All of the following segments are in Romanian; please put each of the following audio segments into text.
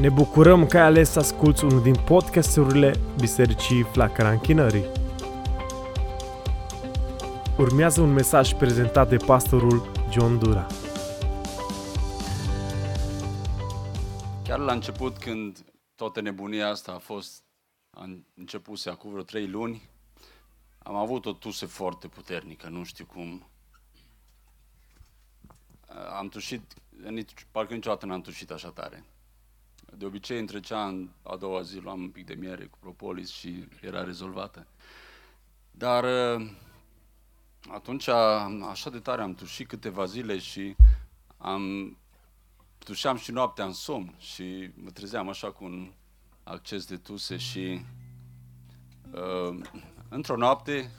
Ne bucurăm că ai ales să asculți unul din podcasturile Bisericii Flacăra Închinării. Urmează un mesaj prezentat de pastorul John Dura. Chiar la început, când toată nebunia asta a fost, a început acum vreo trei luni, am avut o tuse foarte puternică, nu știu cum. Am tușit, nici, parcă niciodată n-am tușit așa tare. De obicei, între cea în a doua zi luam un pic de miere cu propolis și era rezolvată. Dar atunci, așa de tare am tușit câteva zile și am tușeam și noaptea în somn și mă trezeam așa cu un acces de tuse și uh, într-o noapte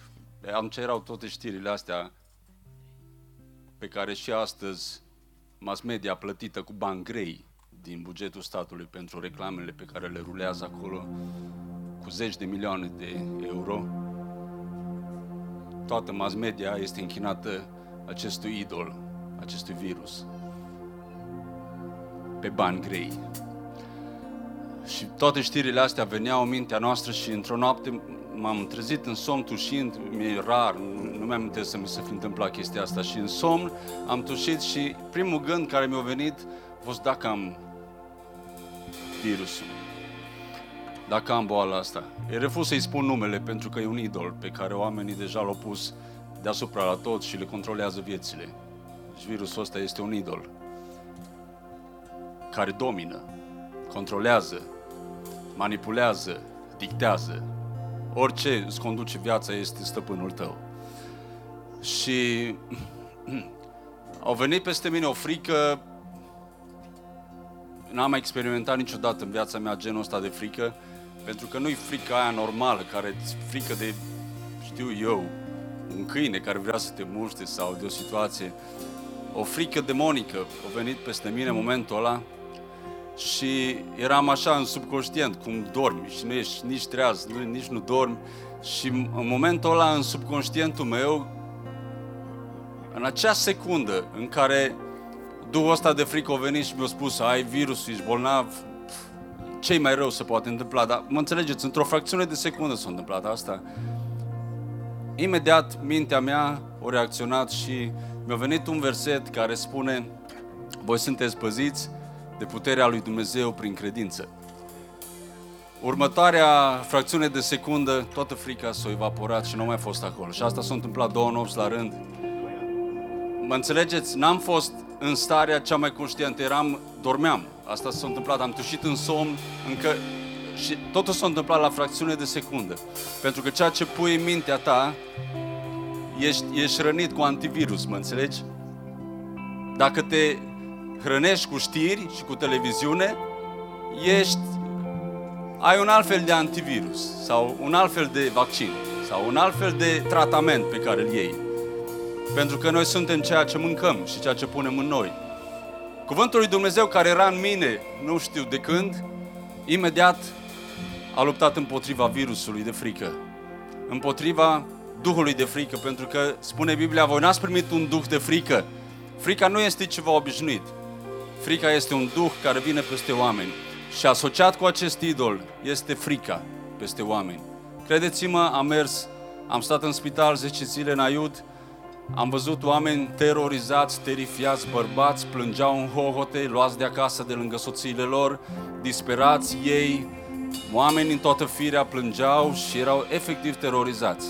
am ce erau toate știrile astea pe care și astăzi mass media plătită cu bani grei din bugetul statului pentru reclamele pe care le rulează acolo cu zeci de milioane de euro. Toată mass media este închinată acestui idol, acestui virus, pe bani grei. Și toate știrile astea veneau în mintea noastră și într-o noapte m-am trezit în somn tușind, mi-e rar, nu mi-am să mi se fi întâmplat chestia asta și în somn am tușit și primul gând care mi-a venit a fost dacă am virusul. Dacă am boala asta. E refuz să-i spun numele pentru că e un idol pe care oamenii deja l-au pus deasupra la tot și le controlează viețile. Deci virusul ăsta este un idol care domină, controlează, manipulează, dictează. Orice îți conduce viața este stăpânul tău. Și au venit peste mine o frică n-am mai experimentat niciodată în viața mea genul ăsta de frică, pentru că nu-i frica aia normală, care îți frică de, știu eu, un câine care vrea să te muște sau de o situație. O frică demonică a venit peste mine în momentul ăla și eram așa în subconștient, cum dormi și nu ești nici treaz, nici nu dormi și în momentul ăla în subconștientul meu, în acea secundă în care Duhul ăsta de frică a venit și mi-a spus, ai virus, ești bolnav, ce mai rău se poate întâmpla, dar mă înțelegeți, într-o fracțiune de secundă s-a întâmplat asta. Imediat mintea mea a reacționat și mi-a venit un verset care spune, voi sunteți păziți de puterea lui Dumnezeu prin credință. Următoarea fracțiune de secundă, toată frica s-a evaporat și nu mai fost acolo. Și asta s-a întâmplat două nopți la rând. Mă înțelegeți? N-am fost în starea cea mai conștientă, eram, dormeam. Asta s-a întâmplat, am tușit în somn, încă și totul s-a întâmplat la fracțiune de secundă. Pentru că ceea ce pui în mintea ta, ești, ești rănit cu antivirus, mă înțelegi? Dacă te hrănești cu știri și cu televiziune, ești, ai un alt fel de antivirus sau un alt fel de vaccin sau un alt fel de tratament pe care îl iei. Pentru că noi suntem ceea ce mâncăm și ceea ce punem în noi. Cuvântul lui Dumnezeu care era în mine, nu știu de când, imediat a luptat împotriva virusului de frică. Împotriva duhului de frică, pentru că spune Biblia, voi n-ați primit un duh de frică. Frica nu este ceva obișnuit. Frica este un duh care vine peste oameni. Și asociat cu acest idol este frica peste oameni. Credeți-mă, am mers, am stat în spital 10 zile în Aiud, am văzut oameni terorizați, terifiați, bărbați, plângeau în hohote, luați de acasă de lângă soțiile lor, disperați ei, oameni în toată firea plângeau și erau efectiv terorizați.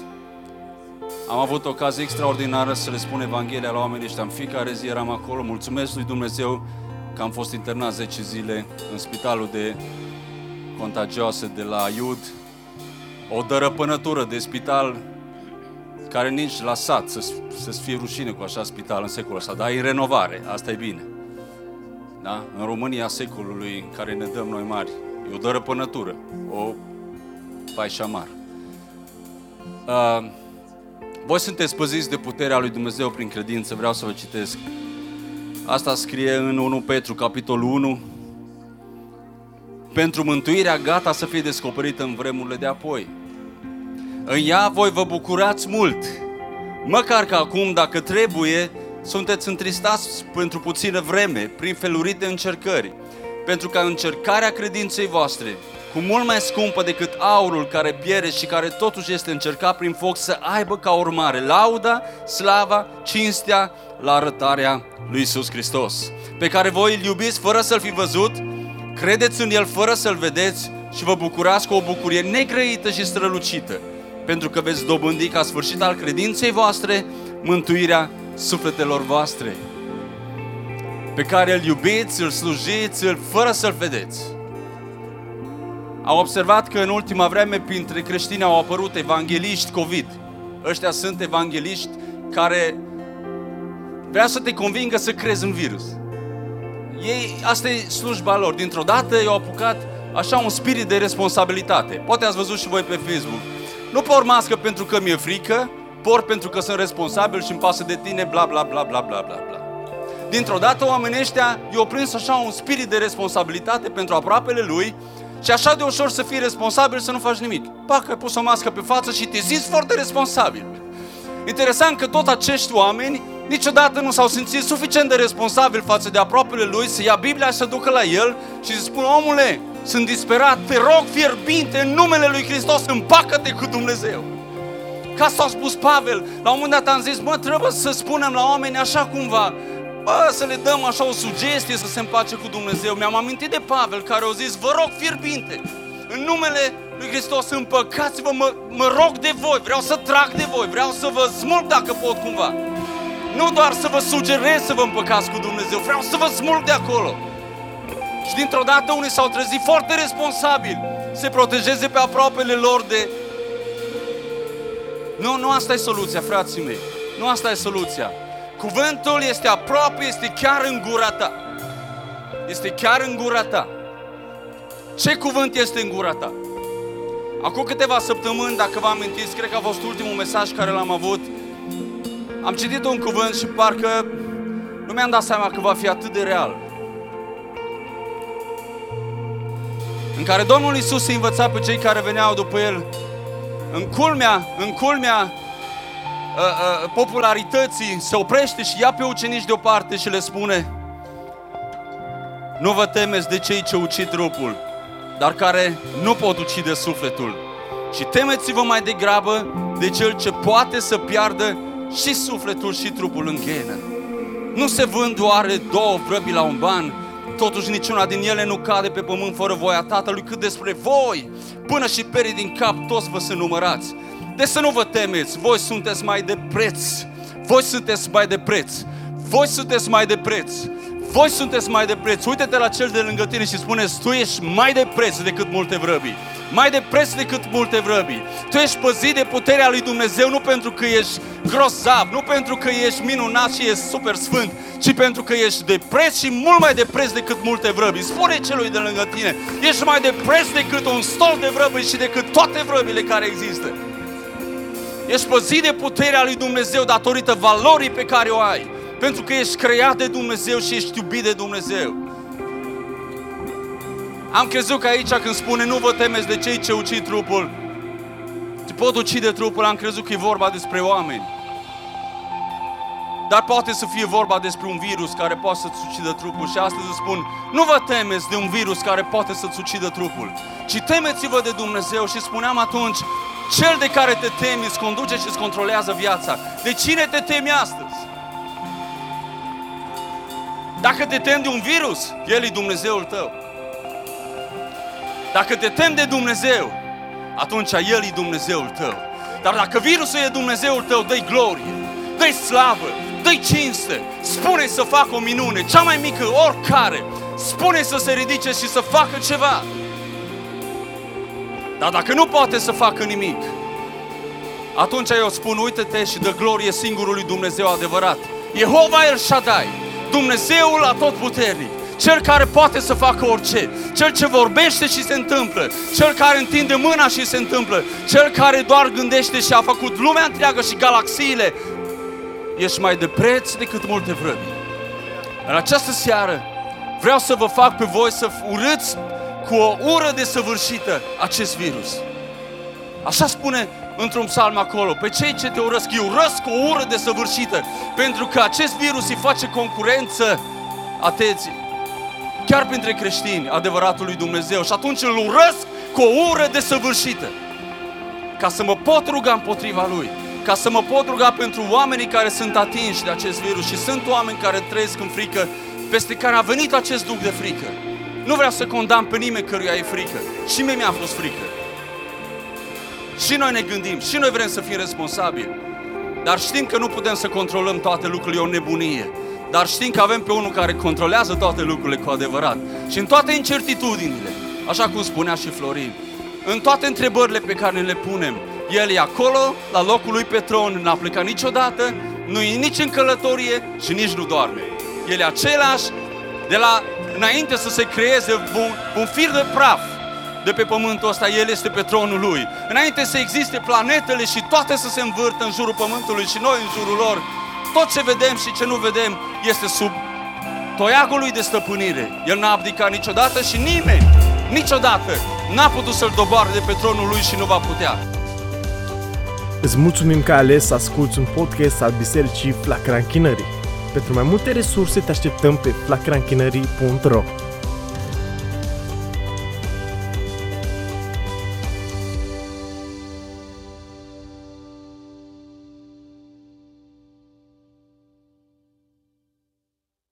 Am avut ocazie extraordinară să le spun Evanghelia la oamenii ăștia. În fiecare zi eram acolo. Mulțumesc lui Dumnezeu că am fost internat 10 zile în spitalul de contagioase de la Iud. O dărăpânătură de spital care nici la sat să, să fie rușine cu așa spital în secolul ăsta, dar e renovare, asta e bine. Da? În România secolului în care ne dăm noi mari, e o dărăpânătură, o paișamar. Uh, voi sunteți păziți de puterea lui Dumnezeu prin credință, vreau să vă citesc. Asta scrie în 1 Petru, capitolul 1. Pentru mântuirea gata să fie descoperită în vremurile de apoi în ea voi vă bucurați mult. Măcar că acum, dacă trebuie, sunteți întristați pentru puțină vreme, prin felurite încercări, pentru ca încercarea credinței voastre, cu mult mai scumpă decât aurul care piere și care totuși este încercat prin foc, să aibă ca urmare lauda, slava, cinstea la arătarea lui Isus Hristos, pe care voi îl iubiți fără să-L fi văzut, credeți în El fără să-L vedeți și vă bucurați cu o bucurie negrăită și strălucită, pentru că veți dobândi ca sfârșit al credinței voastre mântuirea sufletelor voastre, pe care îl iubiți, îl slujiți, îl fără să-l vedeți. Am observat că în ultima vreme printre creștini au apărut evangeliști COVID. Ăștia sunt evangeliști care vrea să te convingă să crezi în virus. Ei, asta e slujba lor. Dintr-o dată i-au apucat așa un spirit de responsabilitate. Poate ați văzut și voi pe Facebook. Nu por mască pentru că mi-e frică, por pentru că sunt responsabil și îmi pasă de tine, bla bla bla bla bla bla bla. Dintr-o dată oamenii ăștia i-au prins așa un spirit de responsabilitate pentru aproapele lui și așa de ușor să fii responsabil să nu faci nimic. Pac, ai pus o mască pe față și te zici foarte responsabil. Interesant că tot acești oameni niciodată nu s-au simțit suficient de responsabil față de aproapele lui să ia Biblia și să ducă la el și să spună, omule, sunt disperat, te rog fierbinte în numele lui Hristos, împacă-te cu Dumnezeu. Ca asta a spus Pavel, la un moment dat am zis, mă, trebuie să spunem la oameni așa cumva, bă, să le dăm așa o sugestie să se împace cu Dumnezeu. Mi-am amintit de Pavel care a zis, vă rog fierbinte, în numele lui Hristos împăcați-vă, mă, mă rog de voi, vreau să trag de voi, vreau să vă smulg dacă pot cumva. Nu doar să vă sugerez să vă împăcați cu Dumnezeu, vreau să vă smulg de acolo. Și dintr-o dată unii s-au trezit foarte responsabili, se protejeze pe aproapele lor de... Nu, nu asta e soluția, frații mei. Nu asta e soluția. Cuvântul este aproape, este chiar în gura ta. Este chiar în gura ta. Ce cuvânt este în gura ta? Acum câteva săptămâni, dacă vă amintiți, cred că a fost ultimul mesaj care l-am avut, am citit un cuvânt și parcă nu mi-am dat seama că va fi atât de real. În care Domnul Isus se învăța pe cei care veneau după El în culmea, în culmea uh, uh, popularității, se oprește și ia pe ucenici deoparte și le spune Nu vă temeți de cei ce ucid trupul, dar care nu pot ucide sufletul. Și temeți-vă mai degrabă de cel ce poate să piardă și sufletul și trupul în ghenă. Nu se vând oare două vrăbi la un ban, totuși niciuna din ele nu cade pe pământ fără voia Tatălui, cât despre voi, până și perii din cap, toți vă sunt numărați. De să nu vă temeți, voi sunteți mai de preț, voi sunteți mai de preț, voi sunteți mai de preț, voi sunteți mai de preț. Uite-te la cel de lângă tine și spune tu ești mai de preț decât multe vrăbii. Mai de preț decât multe vrăbii. Tu ești păzit de puterea lui Dumnezeu nu pentru că ești grozav, nu pentru că ești minunat și ești super sfânt, ci pentru că ești de preț și mult mai de preț decât multe vrăbii. Spune celui de lângă tine, ești mai de preț decât un stol de vrăbii și decât toate vrăbile care există. Ești păzit de puterea lui Dumnezeu datorită valorii pe care o ai. Pentru că ești creat de Dumnezeu și ești iubit de Dumnezeu. Am crezut că aici când spune nu vă temeți de cei ce ucid trupul, ce pot ucide trupul, am crezut că e vorba despre oameni. Dar poate să fie vorba despre un virus care poate să-ți ucidă trupul și astăzi îți spun, nu vă temeți de un virus care poate să-ți ucidă trupul, ci temeți-vă de Dumnezeu și spuneam atunci, cel de care te temi îți conduce și îți controlează viața. De cine te temi astăzi? Dacă te temi de un virus, El e Dumnezeul tău. Dacă te temi de Dumnezeu, atunci El e Dumnezeul tău. Dar dacă virusul e Dumnezeul tău, dă-i glorie, dă-i slavă, dă-i cinste, spune să facă o minune, cea mai mică, oricare, spune să se ridice și să facă ceva. Dar dacă nu poate să facă nimic, atunci eu spun, uite-te și dă glorie singurului Dumnezeu adevărat. Jehova El Shaddai, Dumnezeul atotputernic, cel care poate să facă orice, cel ce vorbește și se întâmplă, cel care întinde mâna și se întâmplă, cel care doar gândește și a făcut lumea întreagă și galaxiile, ești mai de preț decât multe vrăbi. În această seară vreau să vă fac pe voi să urâți cu o ură desăvârșită acest virus. Așa spune într-un psalm acolo, pe cei ce te urăsc, eu urăsc cu o ură desăvârșită, pentru că acest virus îi face concurență, atenție, chiar printre creștini, adevăratul lui Dumnezeu și atunci îl urăsc cu o ură desăvârșită. Ca să mă pot ruga împotriva lui, ca să mă pot ruga pentru oamenii care sunt atinși de acest virus și sunt oameni care trăiesc în frică, peste care a venit acest duc de frică. Nu vreau să condamn pe nimeni căruia e frică. Și mie mi-a fost frică. Și noi ne gândim, și noi vrem să fim responsabili. Dar știm că nu putem să controlăm toate lucrurile, e o nebunie. Dar știm că avem pe unul care controlează toate lucrurile cu adevărat. Și în toate incertitudinile, așa cum spunea și Florin, în toate întrebările pe care ne le punem, el e acolo, la locul lui pe tron, n-a plecat niciodată, nu e nici în călătorie și nici nu doarme. El e același de la înainte să se creeze un, un fir de praf de pe pământul ăsta, El este pe tronul Lui. Înainte să existe planetele și toate să se învârtă în jurul pământului și noi în jurul lor, tot ce vedem și ce nu vedem este sub toiagul Lui de stăpânire. El n-a abdicat niciodată și nimeni, niciodată, n-a putut să-L doboare de pe tronul Lui și nu va putea. Îți mulțumim că ai ales să asculti un podcast al Bisericii Flacra Închinării. Pentru mai multe resurse te așteptăm pe flacranchinării.ro